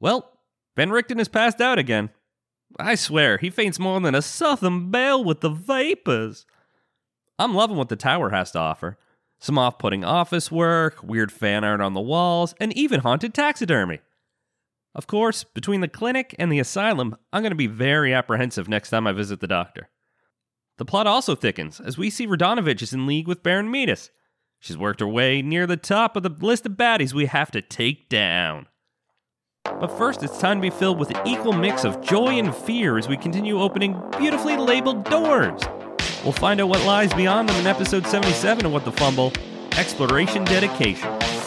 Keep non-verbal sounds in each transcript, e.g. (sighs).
Well, Van Richten has passed out again. I swear, he faints more than a southern belle with the vapors. I'm loving what the tower has to offer. Some off putting office work, weird fan art on the walls, and even haunted taxidermy. Of course, between the clinic and the asylum, I'm going to be very apprehensive next time I visit the doctor. The plot also thickens as we see Radonovich is in league with Baron Metus. She's worked her way near the top of the list of baddies we have to take down. But first, it's time to be filled with an equal mix of joy and fear as we continue opening beautifully labeled doors. We'll find out what lies beyond them in episode 77 of What the Fumble Exploration Dedication.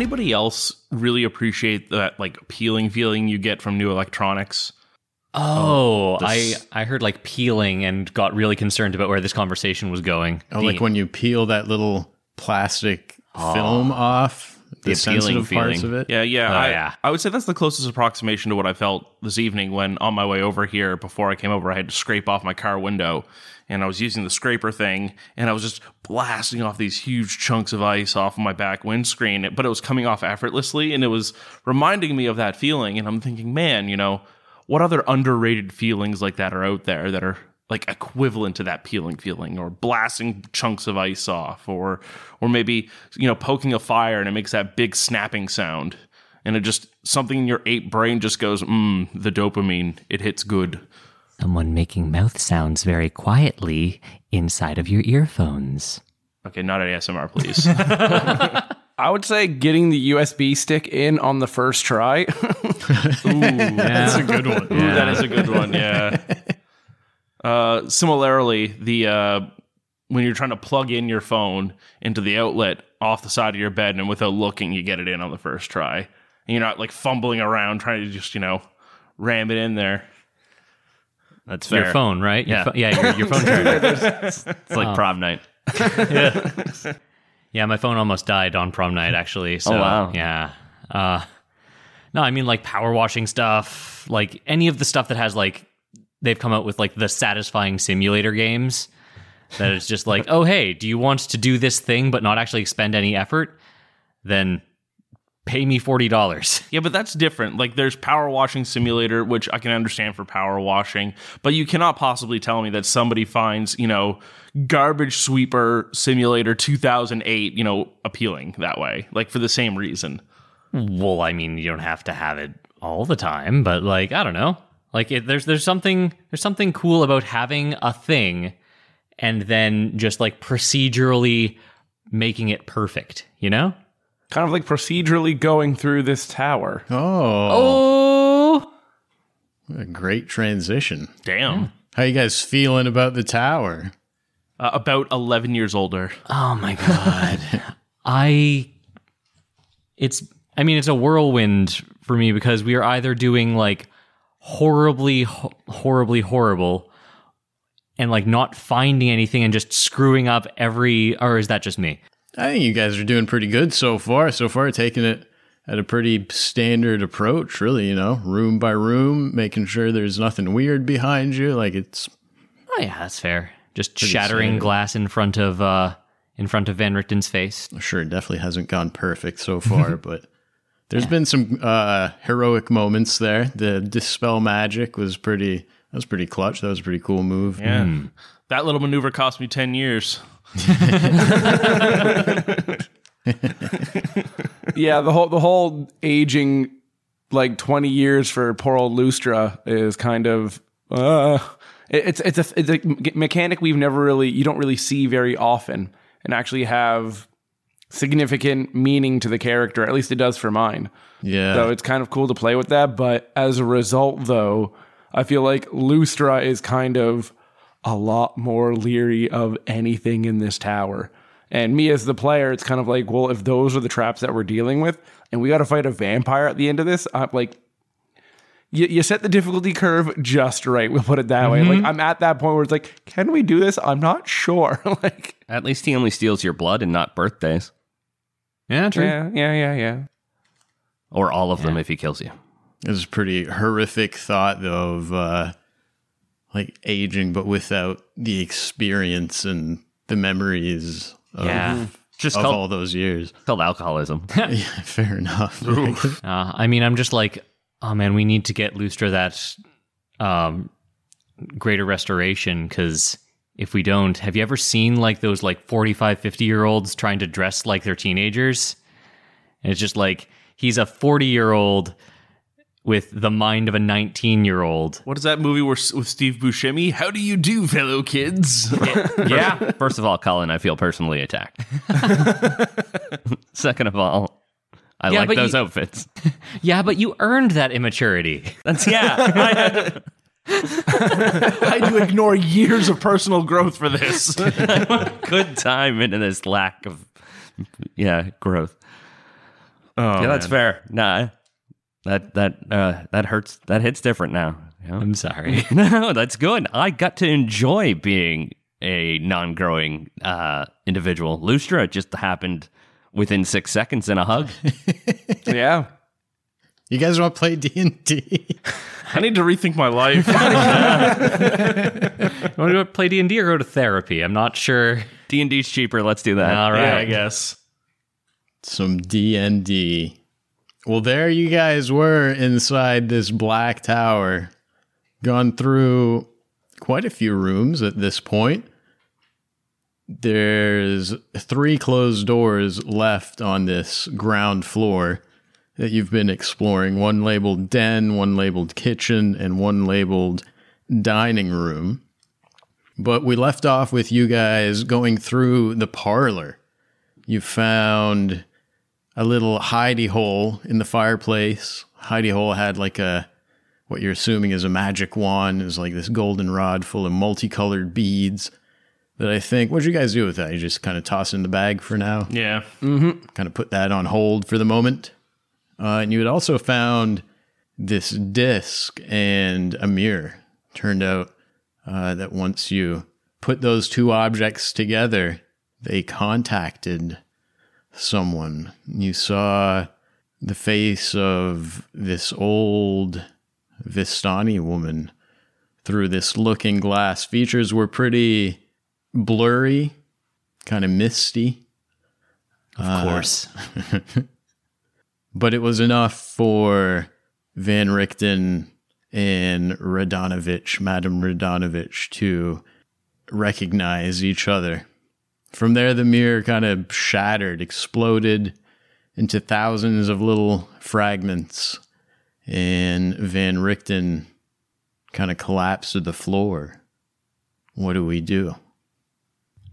Anybody else really appreciate that like peeling feeling you get from new electronics? Oh, oh this- I I heard like peeling and got really concerned about where this conversation was going. Oh, The- like when you peel that little plastic film ah. off, the, the appealing sensitive parts of it. Yeah, yeah. Oh, I, yeah. I would say that's the closest approximation to what I felt this evening when on my way over here. Before I came over, I had to scrape off my car window, and I was using the scraper thing, and I was just blasting off these huge chunks of ice off of my back windscreen. But it was coming off effortlessly, and it was reminding me of that feeling. And I'm thinking, man, you know, what other underrated feelings like that are out there that are like equivalent to that peeling feeling or blasting chunks of ice off or or maybe you know poking a fire and it makes that big snapping sound and it just something in your ape brain just goes mm the dopamine it hits good someone making mouth sounds very quietly inside of your earphones. okay not at asmr please (laughs) I would say getting the USB stick in on the first try. That's a good one. Ooh, that is a good one yeah (laughs) uh similarly the uh when you're trying to plug in your phone into the outlet off the side of your bed and without looking you get it in on the first try and you're not like fumbling around trying to just you know ram it in there That's fair. Your phone, right? Your Yeah. pho- yeah, your, your (laughs) phone charger. It's like prom night. (laughs) Yeah, my phone almost died on prom night, actually. So, Oh, wow. Yeah. Uh, no, I mean like power washing stuff, like any of the stuff that has like they've come out with like the satisfying simulator games. That is just like, oh hey, do you want to do this thing but not actually expend any effort? Then pay me forty dollars. (laughs) Yeah, but that's different. Like there's power washing simulator, which I can understand for power washing, but you cannot possibly tell me that somebody finds, you know, garbage sweeper simulator 2008, you know, appealing that way, like for the same reason. Well, I mean, you don't have to have it all the time, but like I don't know. Like it, there's there's something there's something cool about having a thing and then just like procedurally making it perfect, you know? kind of like procedurally going through this tower. Oh, Oh, what a great transition. Damn. How you guys feeling about the tower? Uh, about 11 years older. oh my god. (laughs) I it's I mean, it's a whirlwind for me because we are either doing like horribly ho- horribly horrible and like not finding anything and just screwing up every or is that just me? I think you guys are doing pretty good so far. So far, taking it at a pretty standard approach, really, you know, room by room, making sure there's nothing weird behind you. Like it's Oh yeah, that's fair. Just shattering standard. glass in front of uh in front of Van Richten's face. sure it definitely hasn't gone perfect so far, (laughs) but there's been some uh, heroic moments there. The dispel magic was pretty. That was pretty clutch. That was a pretty cool move. Yeah. That little maneuver cost me 10 years. (laughs) Yeah, the whole the whole aging like 20 years for poor old Lustra is kind of uh it's it's a it's a mechanic we've never really you don't really see very often and actually have significant meaning to the character at least it does for mine Yeah. so it's kind of cool to play with that but as a result though i feel like lustra is kind of a lot more leery of anything in this tower And me as the player, it's kind of like, well, if those are the traps that we're dealing with, and we got to fight a vampire at the end of this, I'm like, you, you set the difficulty curve just right. We'll put it that way. Like mm-hmm. I'm at that point where it's like, can we do this? I'm not sure. (laughs) like, At least he only steals your blood and not birthdays. Yeah, true. yeah, yeah, yeah, yeah. Or all of them if he kills you. It was a pretty horrific thought, though, of uh, like aging, but without the experience and the memories of, Yeah. Just of called, all those years. (laughs) called alcoholism. (laughs) yeah, fair enough. Uh, I mean, I'm just like, oh man, we need to get Lustra that um, greater restoration because if we don't, have you ever seen like those like 45, 50 year olds trying to dress like they're teenagers? And it's just like he's a 40 year old with the mind of a 19 year old. What is that movie where, with Steve Buscemi? How do you do, fellow kids? Yeah. First of all, Colin, I feel personally attacked. (laughs) Second of all, I Yeah, like those you- outfits. (laughs) yeah, but you earned that immaturity. That's (laughs) yeah. I had to- I had to ignore years of personal growth for this. (laughs) good time into this lack of yeah growth. Oh, yeah, that's man. fair. Nah, that that uh, that hurts. That hits different now. you know? I'm sorry. (laughs) no, that's good. I got to enjoy being a non-growing uh, individual. Lustra just happened within six seconds in a hug. (laughs) Yeah. You guys want to play D and D? (laughs) I need to rethink my life. (laughs) you want to play D&D or go to therapy? I'm not sure. D and D's cheaper. Let's do that. All right, yeah. I guess. Some D and D. Well, there you guys were inside this black tower. Gone through quite a few rooms at this point. There's three closed doors left on this ground floor that you've been exploring. One labeled den, one labeled kitchen, and one labeled dining room. But we left off with you guys going through the parlor. You found a little hidey hole in the fireplace. Hidey hole had like a what you're assuming is a magic wand. It was like this golden rod full of multicolored beads. That I think, what'd you guys do with that? You just kind of toss it in the bag for now? Yeah. Mm-hmm. kind of put that on hold for the moment. Uh, and you had also found this disc and a mirror. Turned out uh, that once you put those two objects together, they contacted someone. You saw the face of this old Vistani woman through this looking glass. Features were pretty blurry, kind of misty. Of course. (laughs) but it was enough for Van Richten and Radonovich, Madame Radonovich, to recognize each other. From there, the mirror kind of shattered, exploded into thousands of little fragments, and Van Richten kind of collapsed to the floor. What do we do?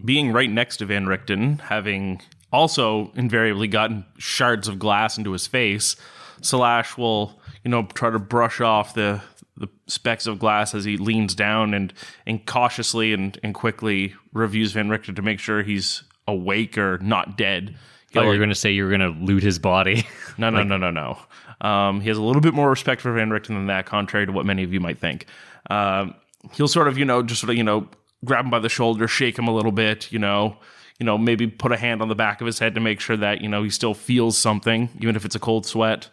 being right next to Van Richten, having also invariably gotten shards of glass into his face, Slash will, you know, try to brush off the the specks of glass as he leans down and and cautiously and, and quickly reviews Van Richten to make sure he's awake or not dead. He'll, you were like- going to say you were going to loot his body. (laughs) no, no, no, no, no. Um, he has a little bit more respect for Van Richten than that, contrary to what many of you might think. Um, he'll sort of, you know, just sort of, you know, grab him by the shoulder, shake him a little bit, you know, you know, maybe put a hand on the back of his head to make sure that you know he still feels something, even if it's a cold sweat.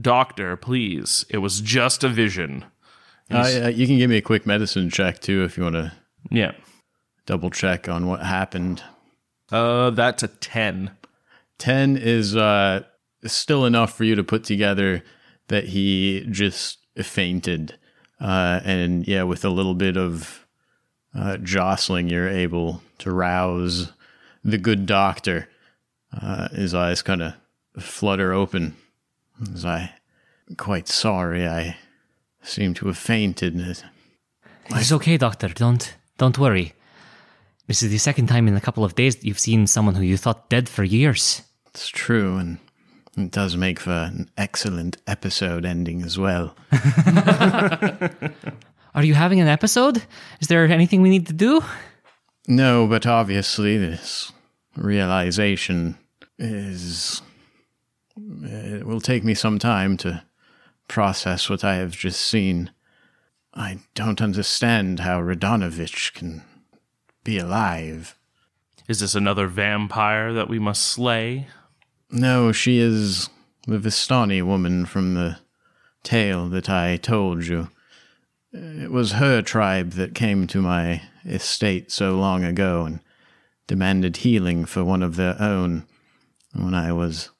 Doctor, please, it was just a vision. Uh, yeah, you can give me a quick medicine check too if you want to Yeah, double check on what happened. uh, that's a ten. 10 is uh, still enough for you to put together that he just fainted. Uh, and yeah, with a little bit of uh, jostling, you're able to rouse the good doctor. Uh, his eyes kind of flutter open. As I, quite sorry, I seem to have fainted. It's okay, doctor. Don't don't worry. This is the second time in a couple of days that you've seen someone who you thought dead for years. It's true, and it does make for an excellent episode ending as well. (laughs) Are you having an episode? Is there anything we need to do? No, but obviously this realization is. It will take me some time to process what I have just seen. I don't understand how Radonovich can be alive. Is this another vampire that we must slay? No, she is the Vistani woman from the tale that I told you. It was her tribe that came to my estate so long ago and demanded healing for one of their own. When I was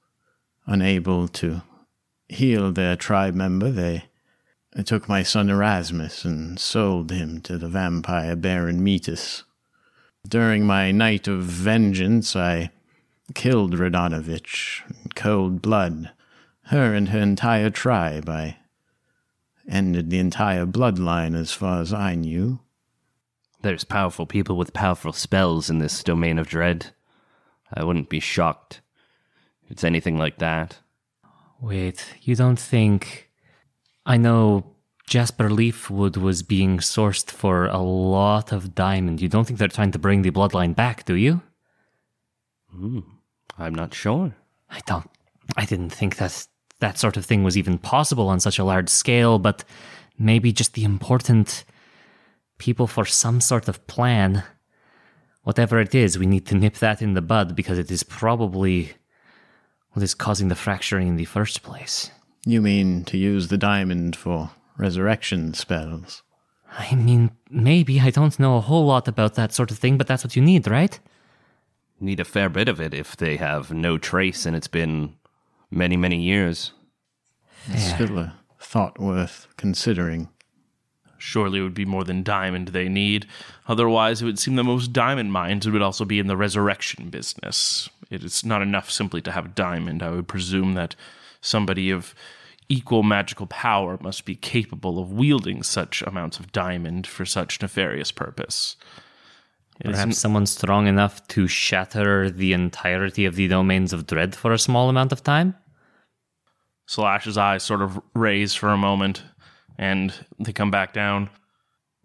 unable to heal their tribe member, they took my son Erasmus and sold him to the vampire Baron Metus. During my night of vengeance, I killed Radonovich in cold blood. Her and her entire tribe. I ended the entire bloodline as far as I knew. There's powerful people with powerful spells in this domain of dread. I wouldn't be shocked if it's anything like that. Wait, you don't think. I know Jasper Leafwood was being sourced for a lot of diamond. You don't think they're trying to bring the bloodline back, do you? Hmm, I'm not sure. I don't. I didn't think that that sort of thing was even possible on such a large scale, but maybe just the important people for some sort of plan. Whatever it is, we need to nip that in the bud because it is probably what is causing the fracturing in the first place. You mean to use the diamond for resurrection spells? I mean, maybe. I don't know a whole lot about that sort of thing, but that's what you need, right? Need a fair bit of it if they have no trace and it's been many, many years. It's still a thought worth considering. Surely it would be more than diamond they need. Otherwise, it would seem that most diamond mines would also be in the resurrection business. It is not enough simply to have diamond. I would presume that somebody of equal magical power must be capable of wielding such amounts of diamond for such nefarious purpose. It Perhaps someone strong enough to shatter the entirety of the domains of dread for a small amount of time? Slash's eyes sort of raise for a moment and they come back down.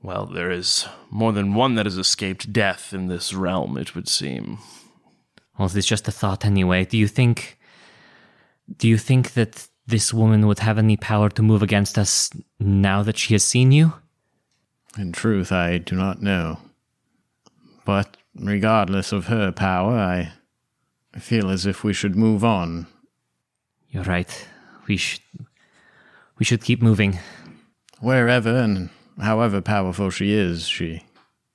Well, there is more than one that has escaped death in this realm, it would seem. Well, it's just a thought anyway. Do you think. Do you think that this woman would have any power to move against us now that she has seen you? In truth, I do not know. But regardless of her power, I feel as if we should move on. You're right. We should. We should keep moving. Wherever and however powerful she is, she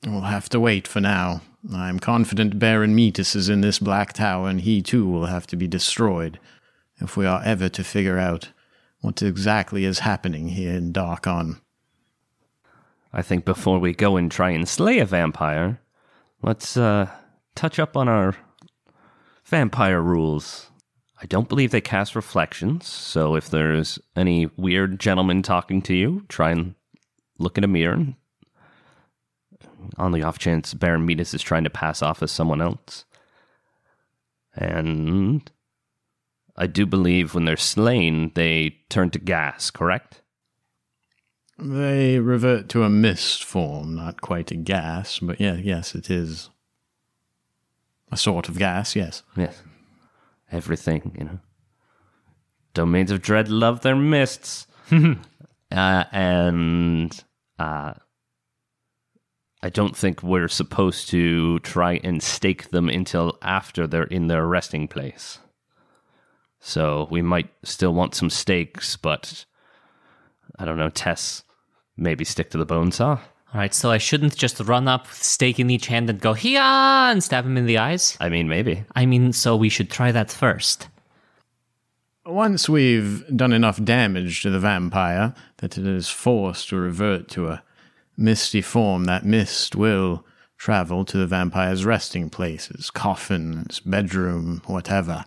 will have to wait for now. I am confident Baron Metus is in this black tower, and he too will have to be destroyed if we are ever to figure out what exactly is happening here in Darkon. I think before we go and try and slay a vampire, let's uh, touch up on our vampire rules. I don't believe they cast reflections, so if there's any weird gentleman talking to you, try and look in a mirror. and- On the off chance Baron Metus is trying to pass off as someone else. And I do believe when they're slain, they turn to gas, correct? They revert to a mist form, not quite a gas, but yeah, yes, it is a sort of gas, yes. Yes. Everything, you know. Domains of Dread love their mists. (laughs) uh, and uh, I don't think we're supposed to try and stake them until after they're in their resting place. So we might still want some stakes, but I don't know, Tess, maybe stick to the bone saw. All right, so I shouldn't just run up, stake in each hand, and go here and stab him in the eyes. I mean, maybe. I mean, so we should try that first. Once we've done enough damage to the vampire that it is forced to revert to a misty form, that mist will travel to the vampire's resting places, coffin, its bedroom, whatever.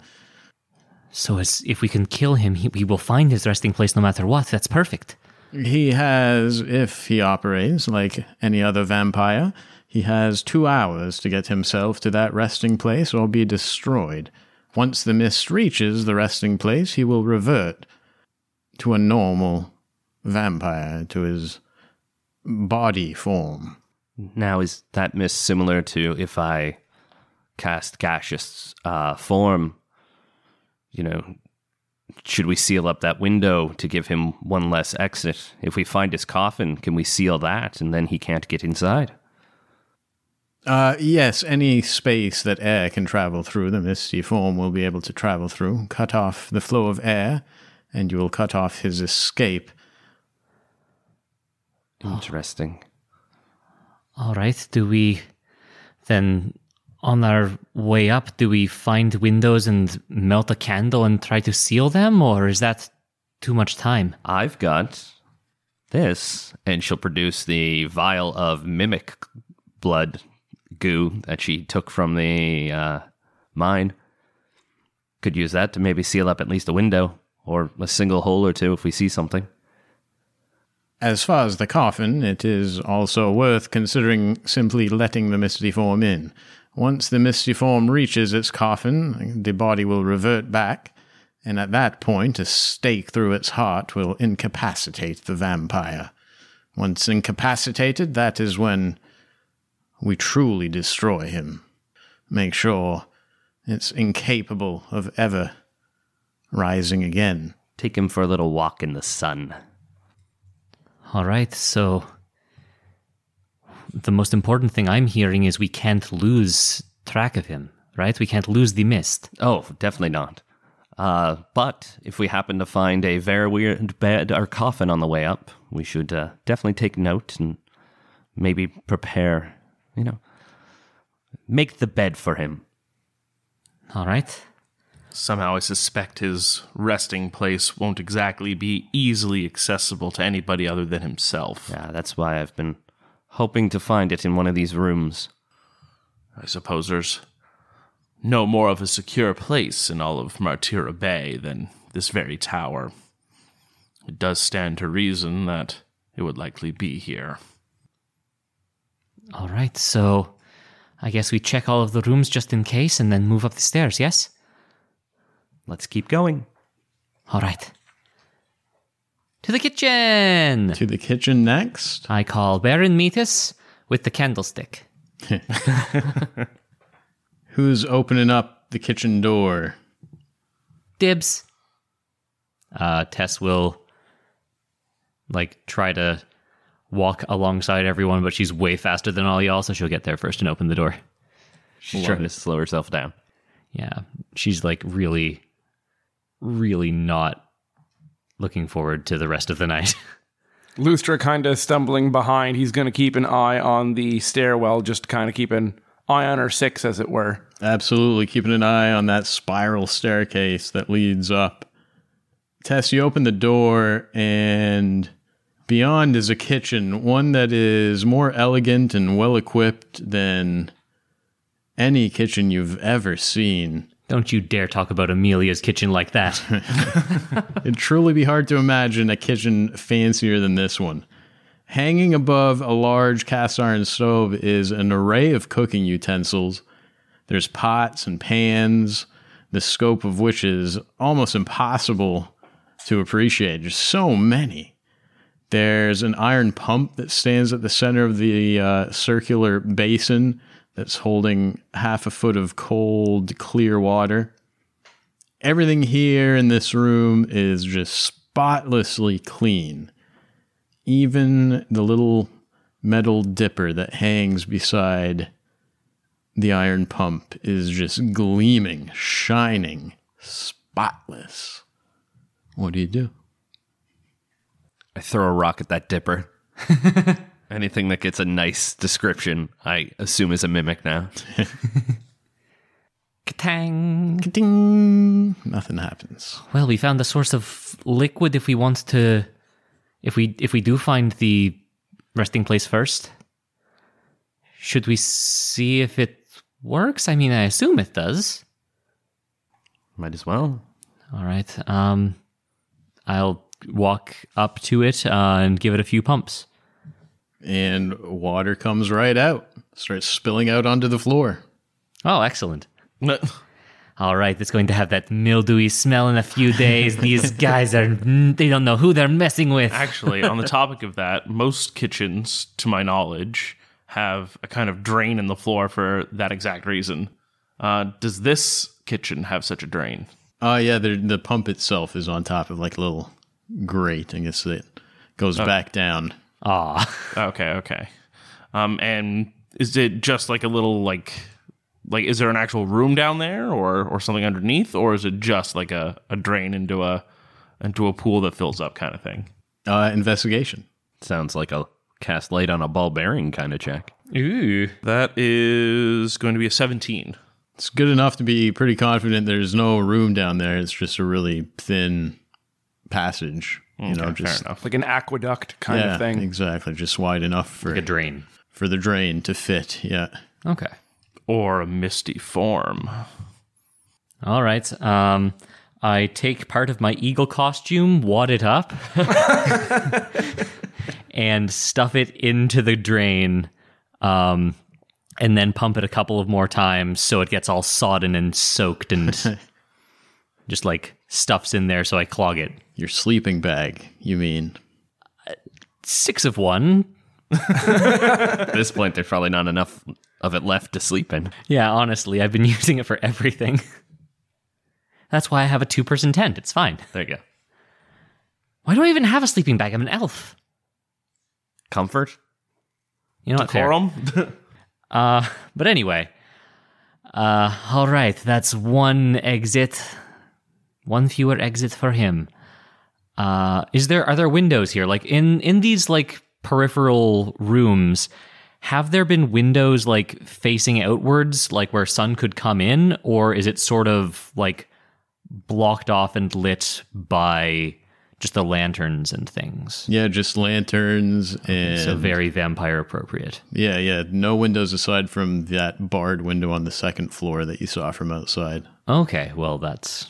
So as if we can kill him, he, we will find his resting place no matter what. That's perfect. He has, if he operates like any other vampire, he has two hours to get himself to that resting place or be destroyed. Once the mist reaches the resting place, he will revert to a normal vampire, to his body form. Now, is that mist similar to if I cast gaseous uh, form. You know, should we seal up that window to give him one less exit? If we find his coffin, can we seal that and then he can't get inside? Uh, yes, any space that air can travel through, the misty form will be able to travel through. Cut off the flow of air, and you will cut off his escape. Interesting. All right. Do we then, on our way up, do we find windows and melt a candle and try to seal them, or is that too much time? I've got this, and she'll produce the vial of mimic blood goo that she took from the uh, mine. Could use that to maybe seal up at least a window or a single hole or two if we see something. As far as the coffin, it is also worth considering simply letting the misty form in. Once the misty form reaches its coffin, the body will revert back, and at that point, a stake through its heart will incapacitate the vampire. Once incapacitated, that is when we truly destroy him. Make sure it's incapable of ever rising again. Take him for a little walk in the sun. All right. So the most important thing I'm hearing is we can't lose track of him, right? We can't lose the mist. Oh, definitely not. Uh, but if we happen to find a very weird bed or coffin on the way up, we should uh, definitely take note and maybe prepare, you know, make the bed for him. All right. Somehow I suspect his resting place won't exactly be easily accessible to anybody other than himself. Yeah, that's why I've been hoping to find it in one of these rooms. I suppose there's no more of a secure place in all of Martira Bay than this very tower. It does stand to reason that it would likely be here. All right. So I guess we check all of the rooms just in case and then move up the stairs, yes? Let's keep going. All right. To the kitchen! To the kitchen next. I call Baron Metus with the candlestick. (laughs) Who's opening up the kitchen door? Dibs. Uh, Tess will like try to walk alongside everyone, but she's way faster than all y'all, so she'll get there first and open the door. She's trying to slow herself down. Yeah, she's like really, really not looking forward to the rest of the night. (laughs) Lustra kind of stumbling behind. He's going to keep an eye on the stairwell, just kind of keep an eye on her six, as it were. Absolutely, keeping an eye on that spiral staircase that leads up. Tess, you open the door, and beyond is a kitchen, one that is more elegant and well equipped than any kitchen you've ever seen. Don't you dare talk about Amelia's kitchen like that. (laughs) (laughs) It'd truly be hard to imagine a kitchen fancier than this one. Hanging above a large cast iron stove is an array of cooking utensils. There's pots and pans, the scope of which is almost impossible to appreciate. There's so many. There's an iron pump that stands at the center of the uh, circular basin that's holding half a foot of cold, clear water. Everything here in this room is just spotlessly clean. Even the little metal dipper that hangs beside the iron pump is just gleaming, shining, spotless. What do you do? I throw a rock at that dipper. (laughs) Anything that gets a nice description, I assume is a mimic now. (laughs) Katang. Ding! Nothing happens. Well, we found the source of liquid if we want to if we if we do find the resting place first. Should we see if it works? I mean, I assume it does. Might as well. All right. Um I'll walk up to it uh, and give it a few pumps. And water comes right out, starts spilling out onto the floor. Oh, excellent. All right, it's going to have that mildewy smell in a few days. These (laughs) guys are, they don't know who they're messing with. Actually, on the (laughs) topic of that, most kitchens, to my knowledge, have a kind of drain in the floor for that exact reason. Uh, does this kitchen have such a drain? Oh yeah, the the pump itself is on top of like a little grate. I guess it goes back down. Ah, Okay, okay. Um, and is it just like a little like like is there an actual room down there or or something underneath or is it just like a, a drain into a into a pool that fills up kind of thing? Uh, investigation. Sounds like a cast light on a ball bearing kind of check. ooh, That is going to be a 17. It's good enough to be pretty confident there's no room down there. It's just a really thin passage. You know, just fair enough. Like an aqueduct kind yeah, of thing. exactly, just wide enough for a drain. for the drain to fit. Yeah. Okay. Or a misty form. All right. Um, I take part of my eagle costume, wad it up, (laughs) and stuff it into the drain, um, and then pump it a couple of more times so it gets all sodden and soaked and (laughs) just like stuffs in there so I clog it. Your sleeping bag, you mean? Six of one. (laughs) At this point, there's probably not enough of it left to sleep in. Yeah, honestly, I've been (laughs) using it for everything. That's why I have a two person tent. It's fine. There you go. Why do I even have a sleeping bag? I'm an elf. Comfort. You know what? Decorum? (laughs) Uh, but anyway, uh, all right, that's one exit, one fewer exit for him. Uh, is there are there windows here? Like in in these like peripheral rooms, have there been windows like facing outwards, like where sun could come in, or is it sort of like blocked off and lit by just the lanterns and things? Yeah, just lanterns and So very vampire appropriate. yeah, yeah. No windows aside from that barred window on the second floor that you saw from outside. Okay, well, that's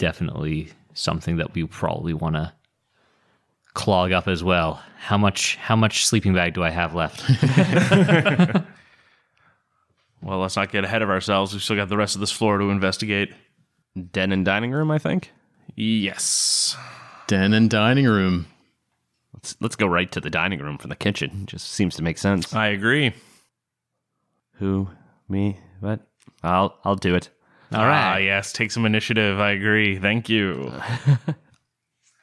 definitely something that we probably want to clog up as well. How much? How much sleeping bag do I have left? (laughs) well, let's not get ahead of ourselves. We've still got the rest of this floor to investigate. Den and dining room, I think. Yes. Den and dining room. Let's let's go right to the dining room from the kitchen. Just seems to make sense. I agree. Who? Me? What? I'll I'll do it. All Ah, yes. Take some initiative. I agree. Thank you. (laughs)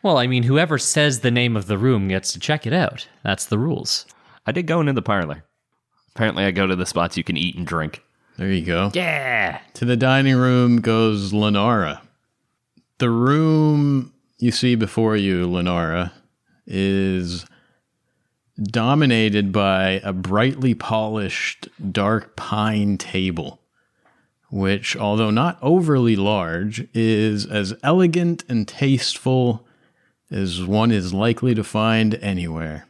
Well, I mean, whoever says the name of the room gets to check it out. That's the rules. I did go into the parlor. Apparently, I go to the spots you can eat and drink. There you go. Yeah. To the dining room goes Lenara. The room you see before you, Lenara, is dominated by a brightly polished dark pine table, which, although not overly large, is as elegant and tasteful as one is likely to find anywhere.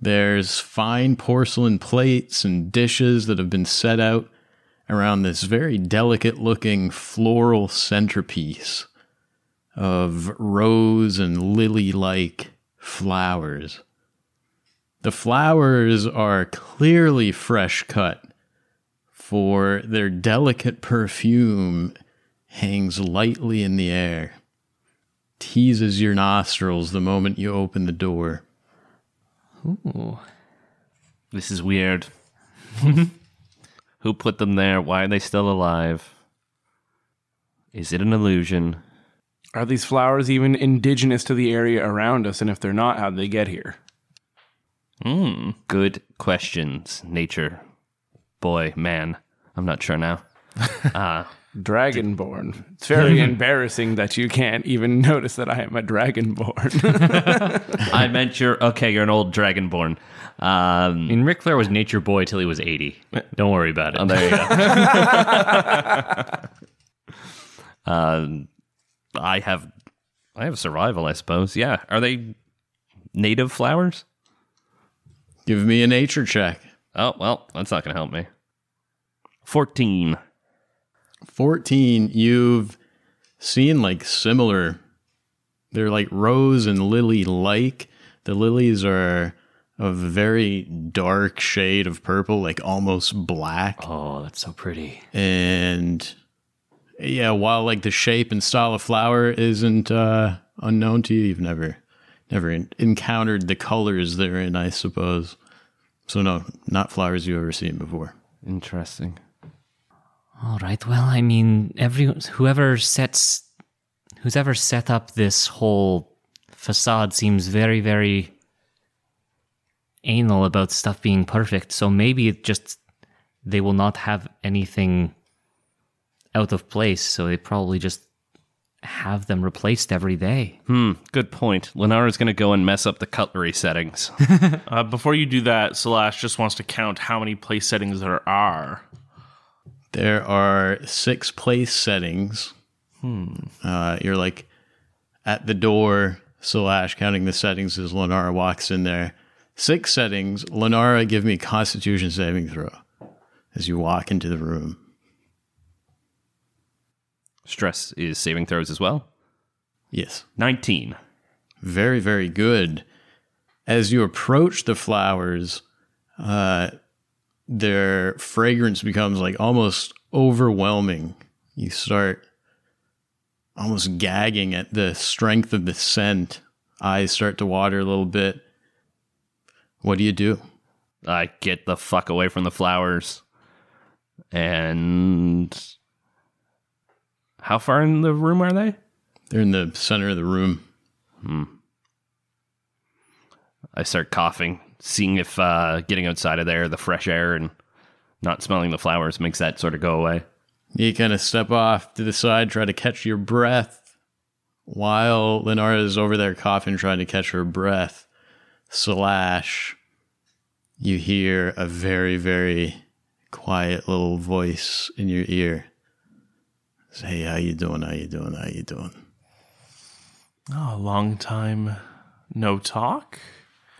There's fine porcelain plates and dishes that have been set out around this very delicate looking floral centerpiece of rose and lily like flowers. The flowers are clearly fresh cut, for their delicate perfume hangs lightly in the air, teases your nostrils the moment you open the door. Ooh. This is weird. (laughs) Who put them there? Why are they still alive? Is it an illusion? Are these flowers even indigenous to the area around us? And if they're not, how'd they get here? Hmm. Good questions, nature. Boy, man. I'm not sure now. (laughs) Dragonborn. It's very (laughs) embarrassing that you can't even (laughs) notice that I am a dragonborn. I meant you're okay. You're an old dragonborn. Um, I mean, Ric Flair was nature boy till he was 80. Don't worry about it. oh, there you go. um, I have, I have survival. I suppose. Yeah. Are they native flowers? Give me a nature check. Oh well, that's not going to help me. Fourteen. 14 you've seen like similar they're like rose and lily like the lilies are a very dark shade of purple like almost black oh, that's so pretty. and yeah while like the shape and style of flower isn't uh unknown to you you've never never encountered the colors they're in i suppose so no not flowers you've ever seen before Interesting. All right. Well, I mean, every whoever sets who's ever set up this whole facade seems very, very anal about stuff being perfect. So maybe it just they will not have anything out of place. So they probably just have them replaced every day. Hmm, good point. Lenara's going to go and mess up the cutlery settings. (laughs) Uh, before you do that, Slash just wants to count how many place settings there are. There are six place settings. Uh, you're like at the door, slash counting the settings as Lenara walks in there. Six settings. Lenara, give me Constitution saving throw as you walk into the room. Stress is saving throws as well. Yes. 19. Very, very good. As you approach the flowers, uh, their fragrance becomes like almost overwhelming. You start almost gagging at the strength of the scent. Eyes start to water a little bit. What do you do? I get the fuck away from the flowers. And how far in the room are they? They're in the center of the room. Hmm. I start coughing, seeing if uh, getting outside of there, the fresh air and not smelling the flowers makes that sort of go away. You kind of step off to the side, try to catch your breath, while Lenara is over there coughing, trying to catch her breath. Slash, you hear a very, very quiet little voice in your ear. Say, hey, how you doing? How you doing? How you doing? Oh, a long time no talk.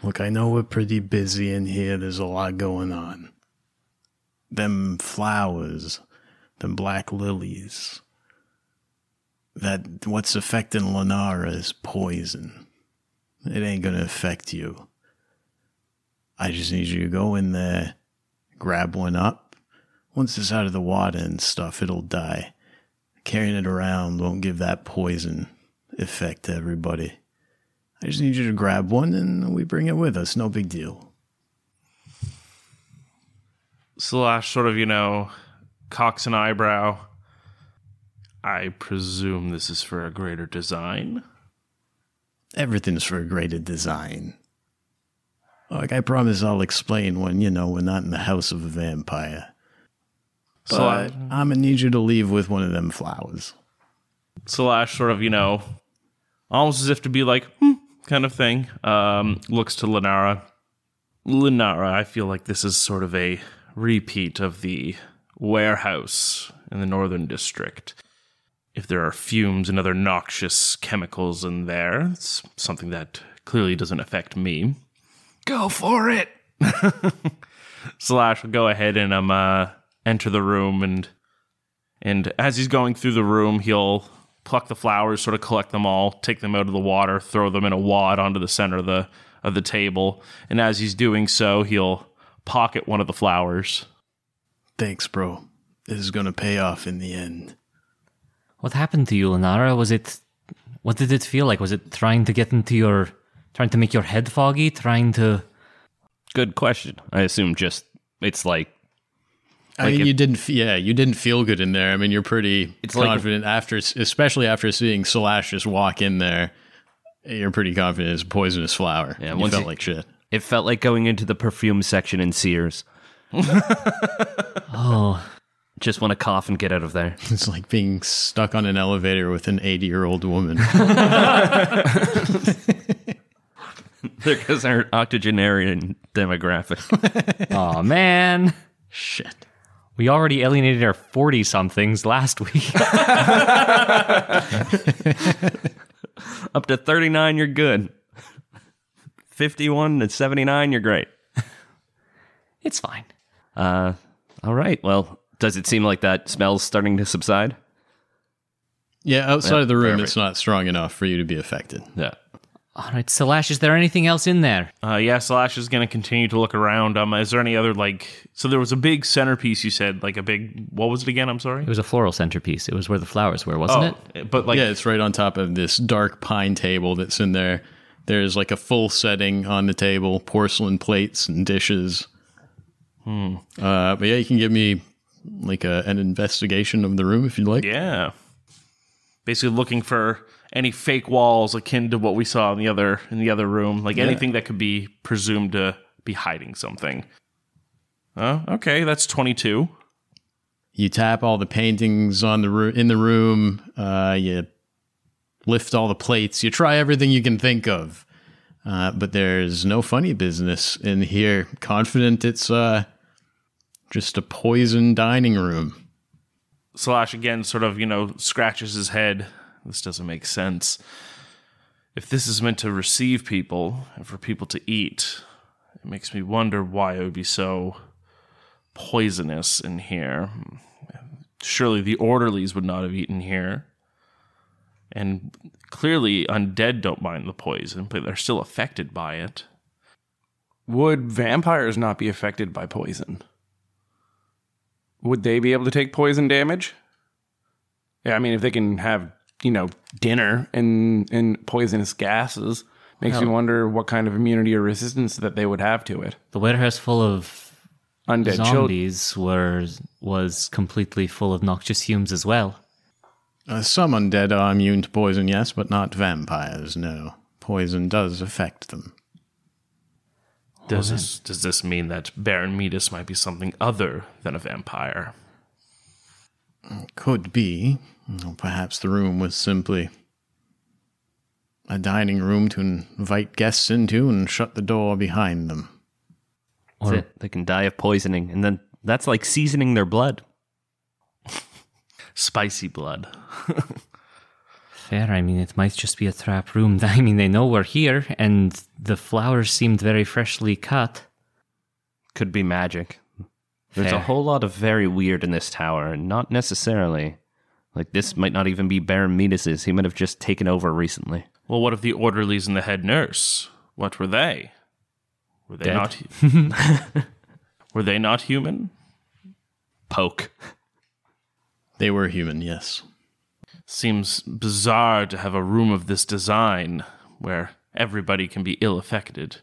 Look, I know we're pretty busy in here. There's a lot going on. Them flowers, them black lilies. That what's affecting Lenara is poison. It ain't gonna affect you. I just need you to go in there, grab one up. Once it's out of the water and stuff, it'll die. Carrying it around won't give that poison effect to everybody. I just need you to grab one and we bring it with us. No big deal. Slash sort of, you know, cocks an eyebrow. I presume this is for a greater design. Everything's for a greater design. Like, I promise I'll explain when, you know, we're not in the house of a vampire. But Slash, I'm gonna need you to leave with one of them flowers. Slash sort of, you know, almost as if to be like, hmm, kind of thing. Um, looks to Lenara. Lenara, I feel like this is sort of a repeat of the warehouse in the Northern District. If there are fumes and other noxious chemicals in there, it's something that clearly doesn't affect me. Go for it! (laughs) Slash will go ahead and um uh, enter the room and and as he's going through the room, he'll pluck the flowers, sort of collect them all, take them out of the water, throw them in a wad onto the center of the of the table. And as he's doing so, he'll pocket one of the flowers. Thanks, bro. This is gonna pay off in the end. What happened to you, Lenara? Was it what did it feel like? Was it trying to get into your trying to make your head foggy, trying to Good question. I assume just it's like I Like mean, if- you didn't. Yeah, you didn't feel good in there. I mean, you're pretty It's like- confident after, especially after seeing Slash just walk in there. You're pretty confident it's a poisonous flower. Yeah, you felt you- like shit. it felt like going into the perfume section in Sears. (laughs) Oh Just want to cough and get out of there. It's like being stuck on an elevator with an 80 year old woman. (laughs) (laughs) there goes our octogenarian demographic. oh man. shit. We already alienated our 40 somethings last week. (laughs) Up to 39, you're good. 51 to 79, you're great. it's fine. Uh, all right. Well, does it seem like that smell's starting to subside? Yeah, outside of the room, perfect. it's not strong enough for you to be affected. Yeah. All right, Slash, is there anything else in there? Uh, yeah, Slash is going to continue to look around. Um, is there any other like? So there was a big centerpiece. You said like a big. What was it again? I'm sorry. It was a floral centerpiece. It was where the flowers were, wasn't it? but like yeah, it's right on top of this dark pine table that's in there. There's like a full setting on the table, porcelain plates and dishes. Uh, but yeah, you can give me like a, an investigation of the room if you'd like. Yeah. Basically looking for any fake walls akin to what we saw in the other in the other room, like anything that could be presumed to be hiding something. Oh, okay, that's 22. You tap all the paintings on the roo- in the room. Uh, you lift all the plates. You try everything you can think of, uh, but there's no funny business in here. Confident it's uh, just a poison dining room. Slash again sort of, you know, scratches his head. This doesn't make sense. If this is meant to receive people and for people to eat, it makes me wonder why it would be so poisonous in here. Surely the orderlies would not have eaten here. And clearly, undead don't mind the poison, but they're still affected by it. Would vampires not be affected by poison? Would they be able to take poison damage? Yeah, I mean, if they can have you know dinner and and poisonous gases, makes me wonder what kind of immunity or resistance that they would have to it. The warehouse full of Undead children. zombies were was completely full of noxious fumes as well. Uh, some undead are immune to poison, yes, but not vampires. No, poison does affect them. Does this does this mean that Baron Metus might be something other than a vampire? Could be. Or perhaps the room was simply a dining room to invite guests into and shut the door behind them. That's it. They can die of poisoning, and then that's like seasoning their blood. (laughs) Spicy blood. (laughs) Fair. I mean, it might just be a trap room. (laughs) I mean, they know we're here, and the flowers seemed very freshly cut. Could be magic. There's a whole lot of very weird in this tower, and not necessarily. Like this might not even be Baron Metus's. He might have just taken over recently. Well, what of the orderlies and the head nurse? What were they? Were they Dead. not? hu- (laughs) were they not human? Poke. They were human, yes. Seems bizarre to have a room of this design where everybody can be ill affected.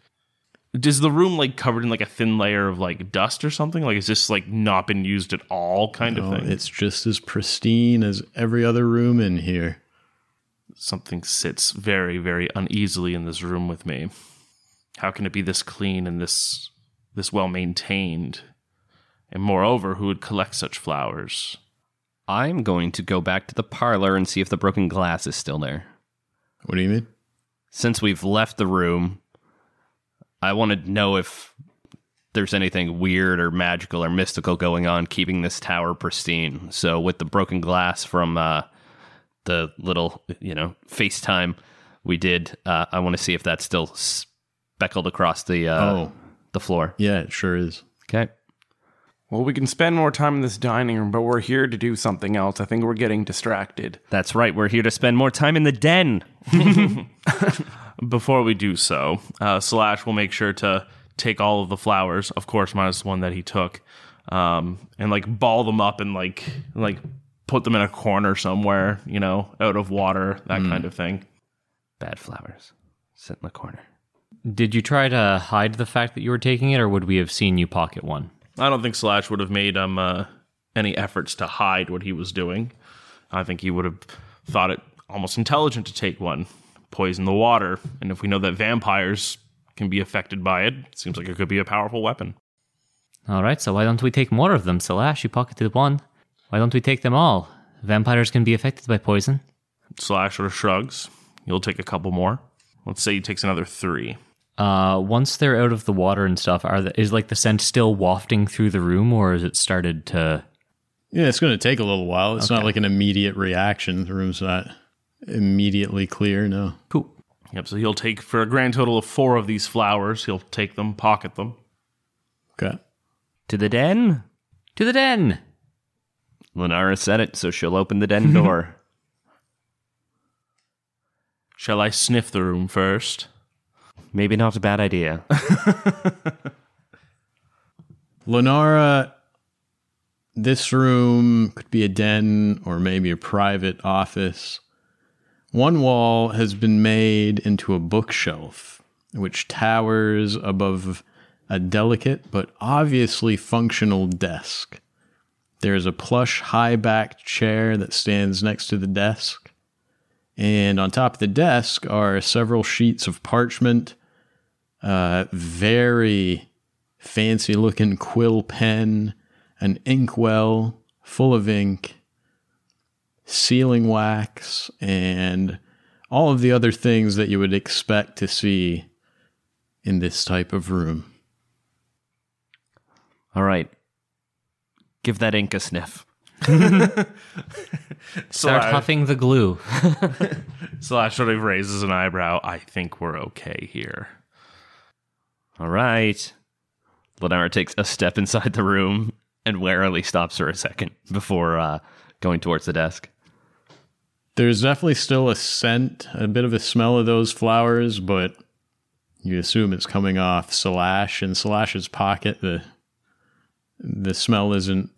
Is the room like covered in like a thin layer of like dust or something? Like is this like not been used at all kind No, of thing? it's just as pristine as every other room in here. Something sits very, very uneasily in this room with me. How can it be this clean and this this well maintained? And moreover, who would collect such flowers? I'm going to go back to the parlor and see if the broken glass is still there. What do you mean? Since we've left the room, I want to know if there's anything weird or magical or mystical going on keeping this tower pristine. So with the broken glass from uh, the little, you know, FaceTime we did, uh, I want to see if that's still speckled across the uh, Oh. the floor. Yeah, it sure is. Okay. Well, we can spend more time in this dining room, but we're here to do something else. I think we're getting distracted. That's right. We're here to spend more time in the den. (laughs) (laughs) Before we do so, uh, Slash will make sure to take all of the flowers, of course, minus one that he took, um, and like ball them up and like like put them in a corner somewhere, you know, out of water, that kind of thing. Bad flowers. Sit in the corner. Did you try to hide the fact that you were taking it, or would we have seen you pocket one? I don't think Slash would have made um uh, any efforts to hide what he was doing. I think he would have thought it almost intelligent to take one, poison the water, and if we know that vampires can be affected by it, it seems like it could be a powerful weapon. All right, so why don't we take more of them? Salash, you pocketed one. Why don't we take them all? Vampires can be affected by poison. Slash sort of shrugs. You'll take a couple more. Let's say he takes another three. Uh, once they're out of the water and stuff, are the, is like the scent still wafting through the room, or has it started to? Yeah, it's going to take a little while. It's not like an immediate reaction. The room's not immediately clear, no. Cool. Yep, so he'll take for a grand total of four of these flowers. He'll take them, pocket them. Okay. To the den? To the den. Lenara said it, so she'll open the den (laughs) door. Shall I sniff the room first? Maybe not a bad idea. (laughs) Lenara, this room could be a den or maybe a private office. One wall has been made into a bookshelf, which towers above a delicate but obviously functional desk. There's a plush high backed chair that stands next to the desk. And on top of the desk are several sheets of parchment, uh, very fancy looking quill pen, an inkwell full of ink, sealing wax, and all of the other things that you would expect to see in this type of room. All right. Give that ink a sniff. (laughs) Start Slash, huffing the glue. (laughs) Slash sort of raises an eyebrow. I think we're okay here. All right. Lenara takes a step inside the room and warily stops for a second before uh, going towards the desk. There's definitely still a scent, a bit of a smell of those flowers, but you assume it's coming off Slash in Slash's pocket. The the smell isn't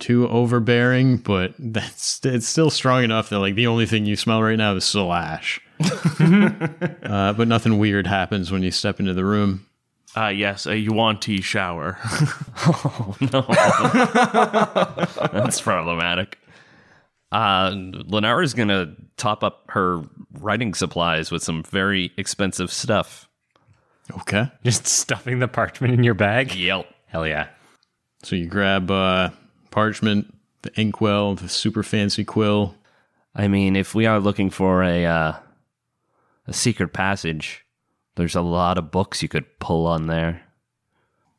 too overbearing, but (laughs) that's it's still strong enough that like the only thing you smell right now is Slash. (laughs) uh, but nothing weird happens when you step into the room. Ah, yes, a Yuan-Ti shower. (laughs) Oh no, that's problematic. Uh, Lenara's going to top up her writing supplies with some very expensive stuff. Okay. (laughs) Just stuffing the parchment in your bag. Yep. Hell yeah. So you grab uh, parchment, the inkwell, the super fancy quill. I mean, if we are looking for a uh, a secret passage, there's a lot of books you could pull on there.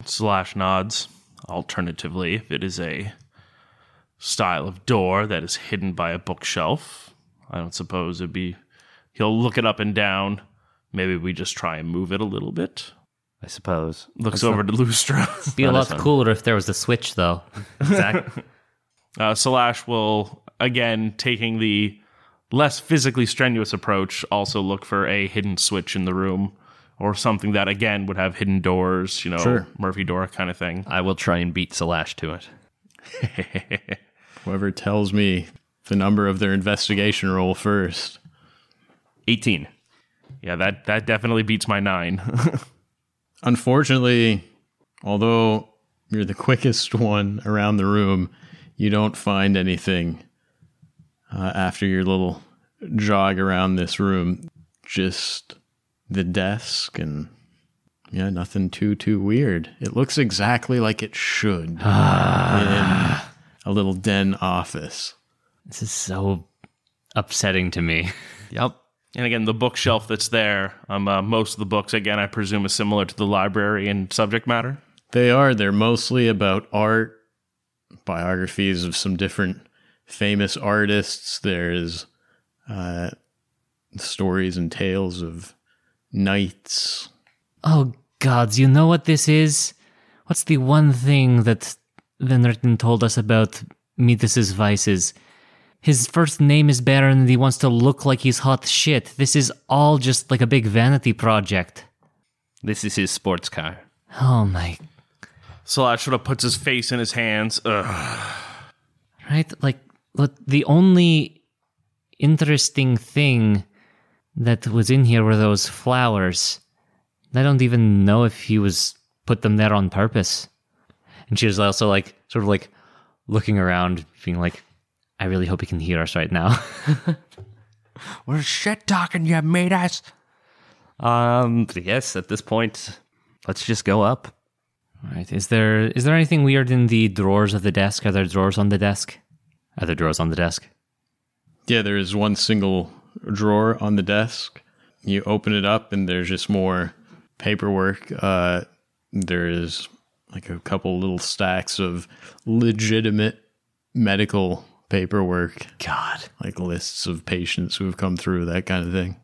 Slash nods. Alternatively, if it is a style of door that is hidden by a bookshelf, I don't suppose it'd be. He'll look it up and down. Maybe we just try and move it a little bit. I suppose. Looks over to Lustra. (laughs) Be a lot cooler if there was a switch, though. (laughs) Exactly. Uh, Slash will, again, taking the less physically strenuous approach, also look for a hidden switch in the room or something that, again, would have hidden doors, you know, Sure. Murphy door kind of thing. I will try and beat Salash to it. (laughs) Whoever tells me the number of their investigation roll first. 18. Yeah, that, that definitely beats my nine. (laughs) Unfortunately, although you're the quickest one around the room, you don't find anything uh, after your little jog around this room. Just the desk and yeah, nothing too too weird. It looks exactly like it should (sighs) in a little den office. This is so upsetting to me. (laughs) Yep. and again, the bookshelf that's there, um, uh, most of the books, again, I presume is similar to the library in subject matter. They are. They're mostly about art, biographies of some different famous artists. There's uh, stories and tales of knights. Oh, gods, you know what this is? What's the one thing that Van Richten told us about Metus' vices? His first name is Baron and he wants to look like he's hot shit. This is all just like a big vanity project. This is his sports car. Oh my. Slash sort of puts his face in his hands. Ugh. Right? Like, look, the only interesting thing that was in here were those flowers. I don't even know if he was put them there on purpose. And she was also like, sort of like looking around, being like, I really hope he can hear us right now. (laughs) We're shit talking you, Metus. Um, yes, at this point, let's just go up. right. Is there is there anything weird in the drawers of the desk? Are there drawers on the desk? Are there drawers on the desk? Yeah, there is one single drawer on the desk. You open it up, and there's just more paperwork. Uh, there is like a couple little stacks of legitimate medical paperwork. God. like lists of patients who have come through that kind of thing.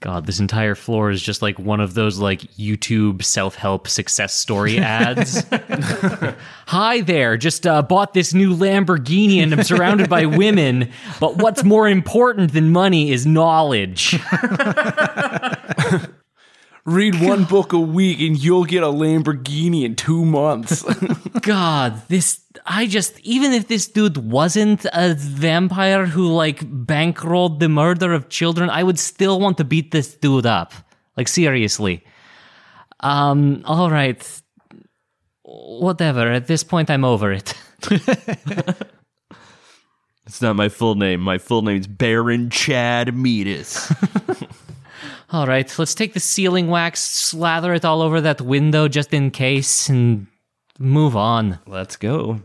God, this entire floor is just like one of those like YouTube self-help success story (laughs) ads. Hi there, just uh, bought this new Lamborghini and I'm surrounded by women, but what's more important than money is knowledge. (laughs) Read one book a week and you'll get a Lamborghini in two months. (laughs) God, this I just even if this dude wasn't a vampire who like bankrolled the murder of children, I would still want to beat this dude up. Like seriously. Um all right. whatever. At this point, I'm over it. (laughs) It's not my full name. My full name's Baron Chad Metus. (laughs) All right, let's take the sealing wax, slather it all over that window just in case, and move on. Let's go.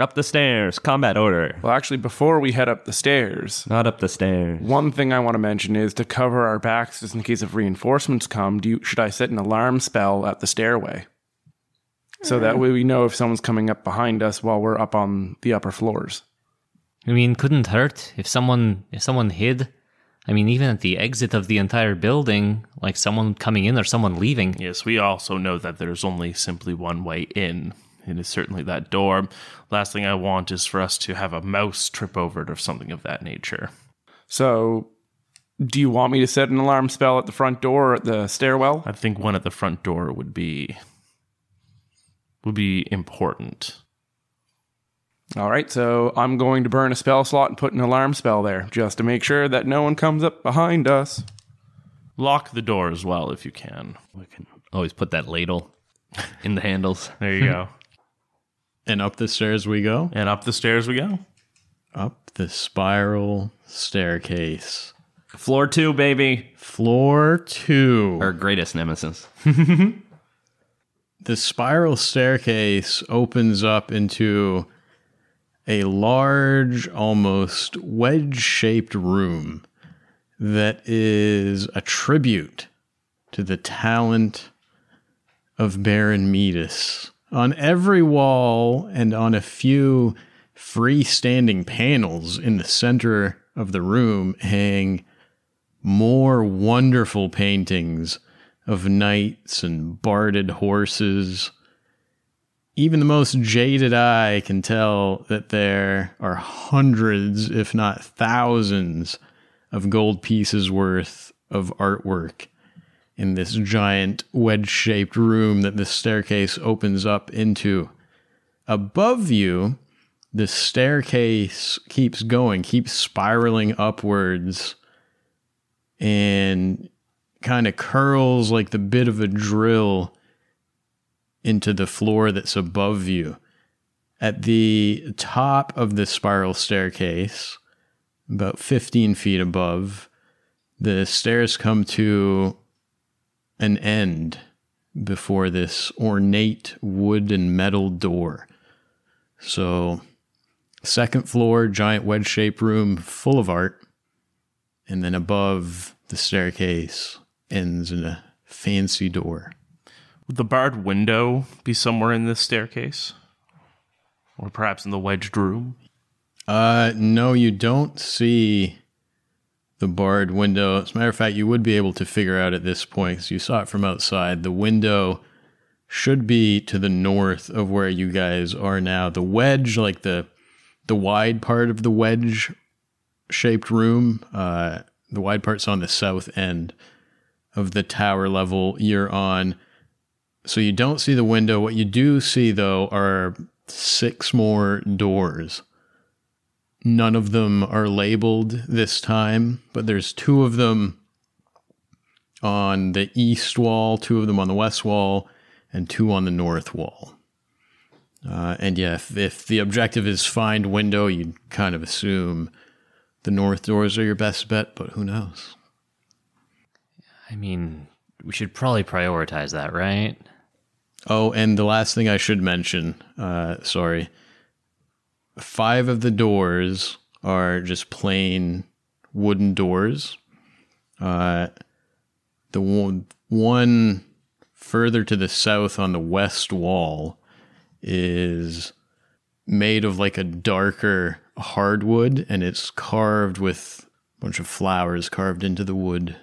Up the stairs. Combat order. Well, actually, before we head up the stairs, Not up the stairs. one thing I want to mention is to cover our backs just in case of reinforcements come. Do you, should I set an alarm spell at the stairway? So that way we know if someone's coming up behind us while we're up on the upper floors. I mean, couldn't hurt if someone if someone hid. I mean, even at the exit of the entire building, like someone coming in or someone leaving. Yes, we also know that there's only simply one way in. And It is certainly that door. Last thing I want is for us to have a mouse trip over it or something of that nature. So, do you want me to set an alarm spell at the front door or at the stairwell? I think one at the front door would be would be important. All right, so I'm going to burn a spell slot and put an alarm spell there just to make sure that no one comes up behind us. Lock the door as well if you can. We can always put that ladle (laughs) in the handles. There you go. (laughs) And up the stairs we go. and up the stairs we go. Up the spiral staircase. Floor two, baby. Floor two. Our greatest nemesis. (laughs) The spiral staircase opens up into a large, almost wedge shaped room that is a tribute to the talent of Baron Metus. On every wall and on a few freestanding panels in the center of the room hang more wonderful paintings of knights and barded horses. Even the most jaded eye can tell that there are hundreds, if not thousands, of gold pieces worth of artwork in this giant wedge shaped room that this staircase opens up into. Above you, the staircase keeps going, keeps spiraling upwards, and kind of curls like the bit of a drill into the floor that's above you. At the top of the spiral staircase, about 15 feet above, the stairs come to an end before this ornate wood and metal door. So, second floor, giant wedge shaped room full of art. And then above the staircase ends in a fancy door. Would the barred window be somewhere in this staircase? Or perhaps in the wedged room? Uh, no, you don't see the barred window. As a matter of fact, you would be able to figure out at this point, because you saw it from outside. The window should be to the north of where you guys are now. The wedge, like the the wide part of the wedge shaped room, uh, the wide part's on the south end of the tower level you're on. So you don't see the window. What you do see, though, are six more doors. None of them are labeled this time, but there's two of them on the east wall, two of them on the west wall, and two on the north wall. Uh, and yeah, if, if the objective is find window, you'd kind of assume the north doors are your best bet, but who knows? I mean, we should probably prioritize that, right? Oh, and the last thing I should mention, uh, sorry, five of the doors are just plain wooden doors. Uh, the one, one further to the south on the west wall is made of like a darker hardwood, and it's carved with a bunch of flowers carved into the wood.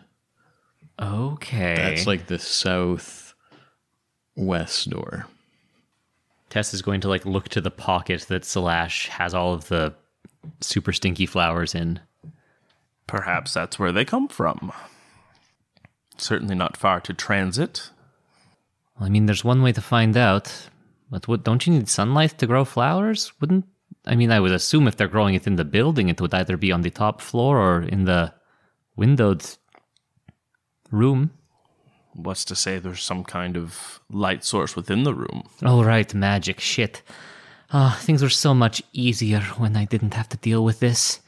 Okay. That's like the south west door. Tess is going to like look to the pocket that Slash has all of the super stinky flowers in. Perhaps that's where they come from. Certainly not far to transit. Well, I mean, there's one way to find out, but what? Don't you need sunlight to grow flowers? Wouldn't I mean? I would assume if they're growing it in the building, it would either be on the top floor or in the windowed room. What's to say there's some kind of light source within the room? Oh, right, magic. Shit. Ah, things were so much easier when I didn't have to deal with this.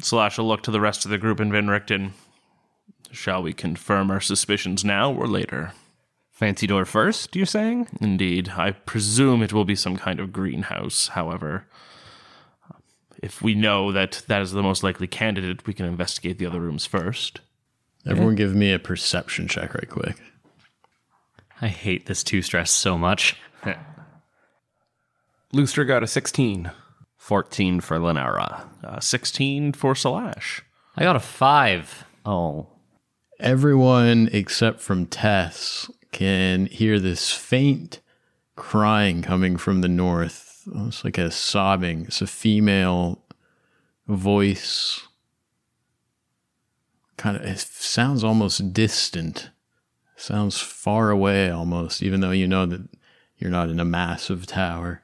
Slash will look to the rest of the group in Van Richten. Shall we confirm our suspicions now or later? Fancy door first, you're saying? Indeed, I presume it will be some kind of greenhouse. However, if we know that that is the most likely candidate, we can investigate the other rooms first. Everyone give me a perception check right quick. I hate this two stress so much. (laughs) Lustra got a 16. 14 for Lenara. Uh, 16 for Salash. I got a five. Oh. Everyone except from Tess can hear this faint crying coming from the north. Almost like a sobbing. It's a female voice. Kind of, it sounds almost distant. Sounds far away almost, even though you know that you're not in a massive tower.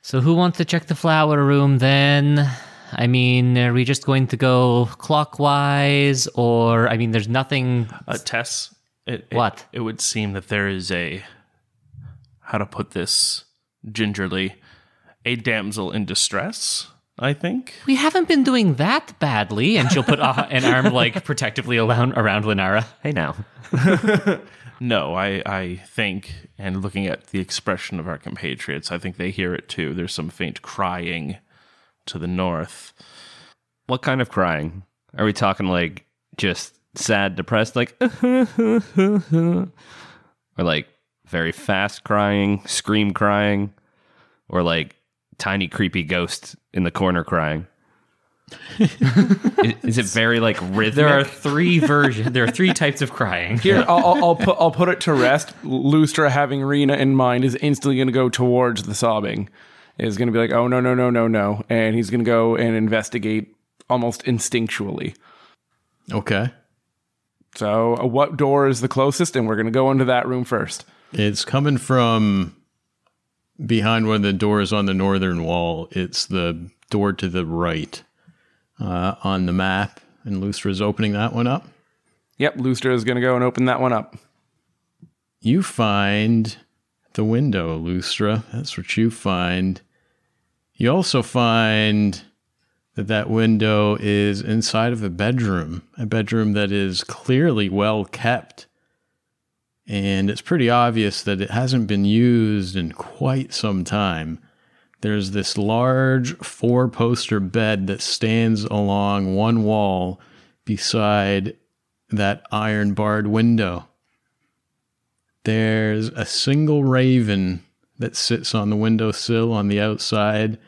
So, who wants to check the flower room then? I mean, are we just going to go clockwise? Or, I mean, there's nothing. Uh, Tess, it, it- What? It, would seem that there is a, how to put this gingerly, a damsel in distress, I think. We haven't been doing that badly. And she'll put a, an arm, like, protectively around, around Lenara. Hey now. (laughs) No, I, I think, and looking at the expression of our compatriots, I think they hear it too. There's some faint crying to the north. What kind of crying? Are we talking like just sad, depressed, like, (laughs) or like very fast crying, scream crying, or like tiny, creepy ghost in the corner crying? is, is it very like rhythmic? There are three versions. There are three types of crying. Here, I'll, I'll, I'll put I'll put it to rest. Lustra, having Rena in mind, is instantly going to go towards the sobbing. Is going to be like, oh no no no no no, and he's going to go and investigate almost instinctually. Okay. So, uh, what door is the closest? And we're going to go into that room first. It's coming from behind one of the doors on the northern wall. It's the door to the right uh, on the map, and Lustra's opening that one up. Yep, Lustra is going to go and open that one up. You find the window, Lustra. That's what you find. You also find that that window is inside of a bedroom, a bedroom that is clearly well kept. And it's pretty obvious that it hasn't been used in quite some time. There's this large four poster bed that stands along one wall beside that iron barred window. There's a single raven that sits on the windowsill on the outside,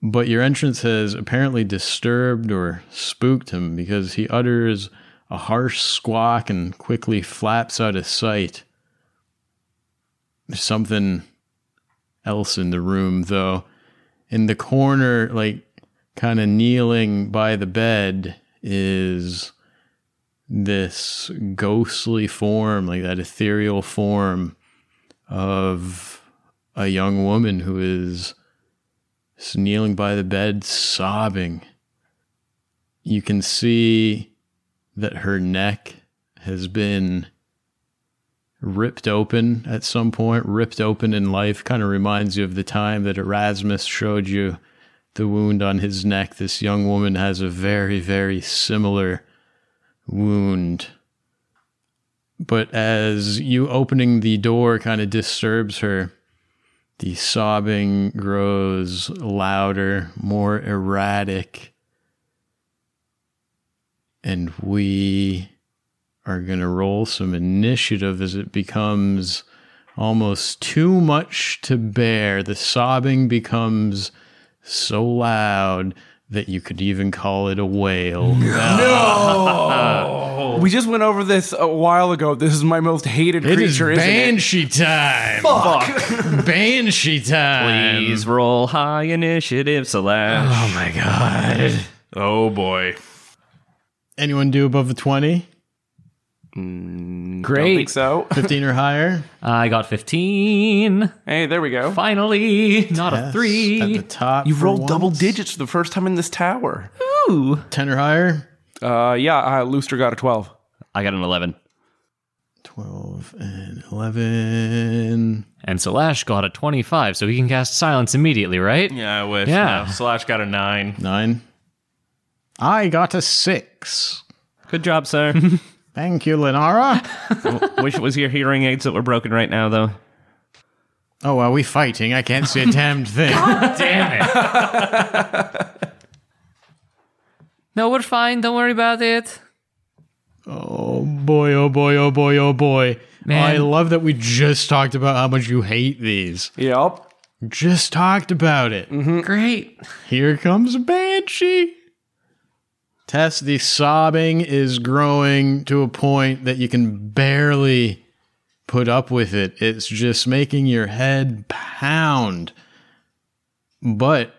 but your entrance has apparently disturbed or spooked him because he utters a harsh squawk and quickly flaps out of sight. There's something else in the room, though. In the corner, like kind of kneeling by the bed, is this ghostly form, like that ethereal form of a young woman who is kneeling by the bed, sobbing. You can see that her neck has been ripped open at some point, ripped open in life. Kind of reminds you of the time that Erasmus showed you the wound on his neck. This young woman has a very, very similar wound. But as you opening the door kind of disturbs her, the sobbing grows louder, more erratic. And we are going to roll some initiative as it becomes almost too much to bear. The sobbing becomes so loud that you could even call it a wail. (laughs) (laughs) We just went over this a while ago. This is my most hated It is creature, isn't it? Banshee time. Fuck. (laughs) Banshee time. Please roll high initiative, Slash. Oh my god. Oh boy. Anyone do above a 20? Don't Great. think so. (laughs) 15 or higher? I got 15. Hey, there we go. Finally, not a Yes, At the top. You for rolled double once. digits for the first time in this tower. Ooh. 10 or higher? Uh, yeah, uh, Lustra got a 12. I got an 11. 12 and 11. And Slash got a 25, so he can cast silence immediately, right? Yeah, I wish. Yeah. No, Slash got a nine. 9. I got a 6. Good job, sir. (laughs) Thank you, Lenara. Wish it was your hearing aids that were broken right now, though. oh, are we fighting? I can't see a damned thing. (laughs) God Damn it. (laughs) no, we're fine. Don't worry about it. Oh boy, oh boy, oh boy, oh boy. Man. I love that we just talked about how much you hate these. Yep. Just talked about it. Great. Here comes Banshee. Tess, the sobbing is growing to a point that you can barely put up with it. It's just making your head pound. But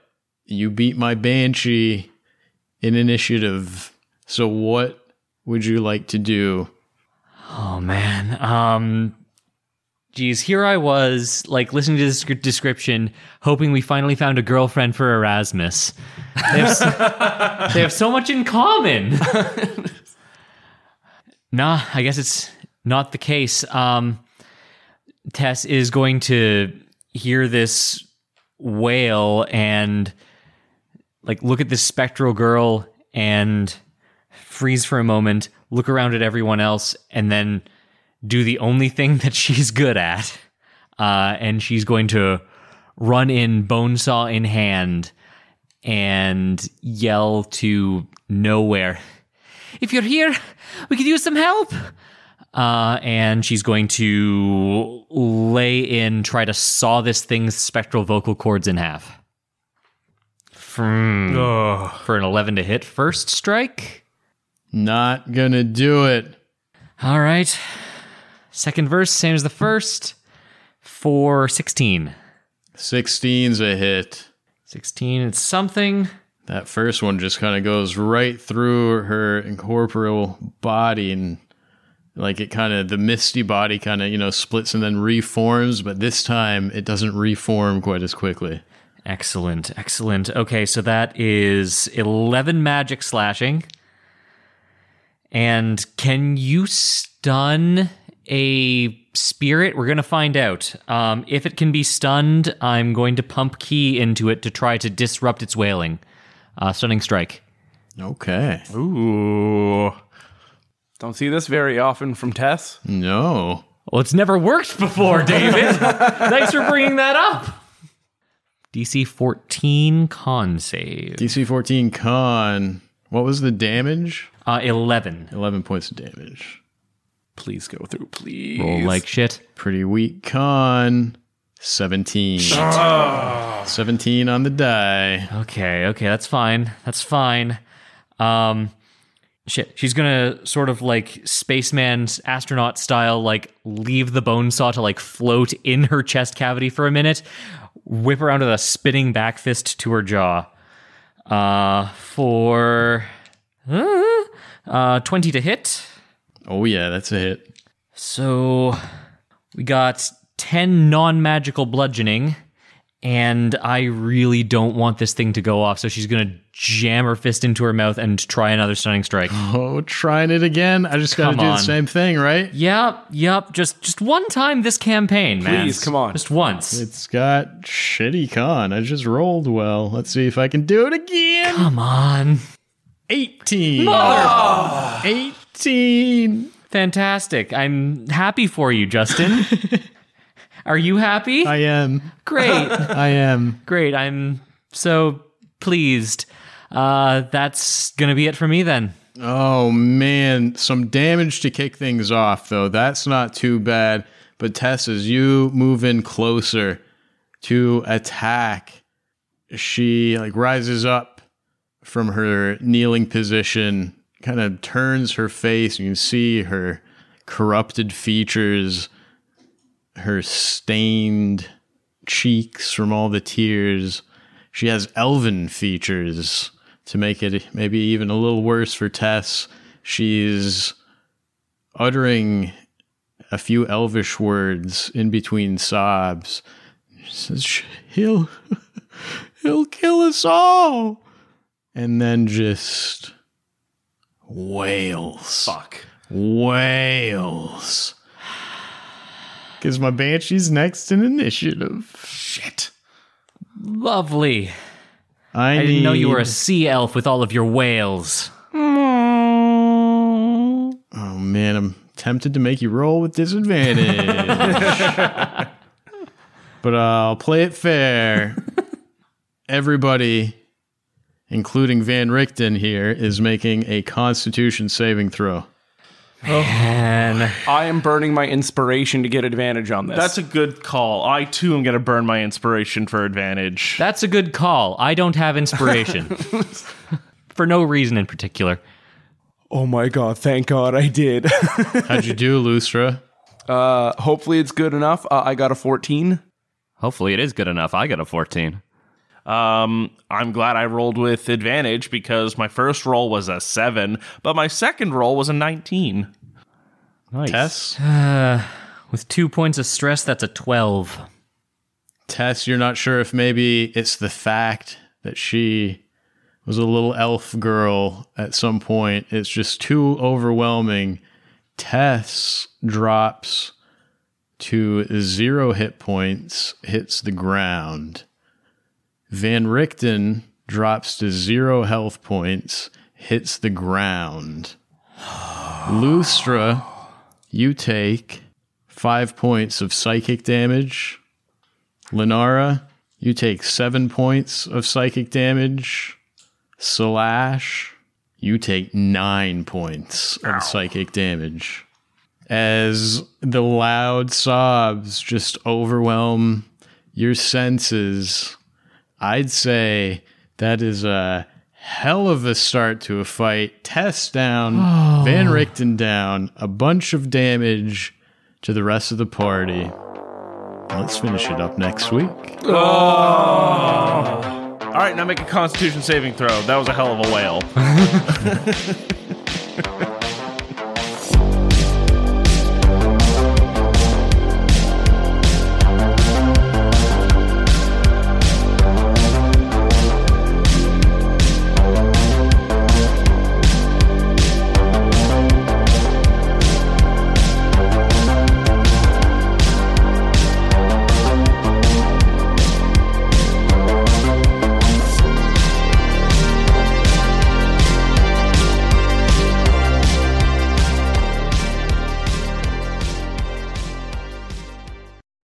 you beat my Banshee in initiative. So, what would you like to do? Oh man. Um geez, here I was like listening to this description hoping we finally found a girlfriend for Erasmus. They have so, (laughs) they have so much in common. (laughs) nah, I guess it's not the case. Um Tess is going to hear this wail and like look at this spectral girl and freeze for a moment, look around at everyone else, and then do the only thing (laughs) that she's good at. Uh, and she's going to run in, bone saw in hand, and yell to nowhere. If you're here, we could use some help. Uh, and she's going to lay in, try to saw this thing's spectral vocal cords in half. From, for an 11 to hit first strike. Not gonna do it. All right. Second verse, same as the first. For 16. 16's a hit. 16, it's something. That first one just kind of goes right through her incorporeal body and like it kind of the misty body kind of, you know, splits and then reforms, but this time it doesn't reform quite as quickly. Excellent, excellent. Okay, so that is 11 magic slashing. And can you stun a spirit? We're going to find out. Um, if it can be stunned, I'm going to pump ki into it to try to disrupt its wailing. Uh, stunning strike. Okay. Ooh. Don't see this very often from Tess. No. Well, it's never worked before, David. (laughs) Thanks for bringing that up. DC 14 con save. DC 14 con. What was the damage? Uh, 11. 11 points of damage. Please go through, please. Roll like shit. Pretty weak con. 17. 17 on the die. Okay, okay, that's fine. That's fine. Um shit, she's gonna sort of like spaceman's astronaut style, like leave the bone saw to like float in her chest cavity for a minute, whip around with a spinning back fist to her jaw. Uh for uh, uh 20 to hit. Oh, yeah, that's a hit. So we got 10 non magical bludgeoning, and I really don't want this thing to go off. So she's going to jam her fist into her mouth and try another stunning strike. (laughs) Oh, trying it again? I just got to Come do on. the same thing, right? Yep, yep. Just just one time this campaign, man. Please, come on. Just once. It's got shitty con. I just rolled well. Let's see if I can do it again. Come on. 18. Ah. 18. Fantastic. I'm happy for you, Justin. (laughs) Are you happy? I am. Great. (laughs) I am. Great. I'm so pleased. Uh, that's going to be it for me then. Oh man, some damage to kick things off though. That's not too bad. But Tess, as you move in closer to attack, she like rises up from her kneeling position, kind of turns her face. You can see her corrupted features, her stained cheeks from all the tears. She has elven features to make it maybe even a little worse for Tess. She's uttering a few elvish words in between sobs. She says, "He'll, (laughs) he'll kill us all," and then just wails. Fuck. Wales. Because my banshee's next in initiative. Shit. Lovely. I, I didn't know you were a sea elf with all of your whales. Oh man, I'm tempted to make you roll with disadvantage. (laughs) but uh, I'll play it fair. (laughs) Everybody, including Van Richten here, is making a constitution saving throw. And I am burning my inspiration to get advantage on this. That's a good call. I too am going to burn my inspiration for advantage. that's a good call. I don't have inspiration. (laughs) For no reason in particular. oh my god! Thank God I did. (laughs) How'd you do, Lustra? uh, hopefully it's good enough. Uh, I got a fourteen. Hopefully, it is good enough. I got a 14. Um, I'm glad I rolled with advantage because my first roll was a seven, but my second roll was a 19. Nice. Tess? With two points of stress, that's a 12. Tess, you're not sure if maybe it's the fact that she was a little elf girl at some point. It's just too overwhelming. Tess drops to zero hit points, hits the ground. Van Richten drops to zero health points, hits the ground. Lustra, you take five points of psychic damage. Lenara, you take seven points of psychic damage. Slash, you take nine points of psychic damage. As the loud sobs just overwhelm your senses, I'd say that is a hell of a start to a fight. Tess down, oh. Van Richten down, a bunch of damage to the rest of the party. Let's finish it up next week. Oh. All right, now make a constitution saving throw. That was a hell of a whale. (laughs)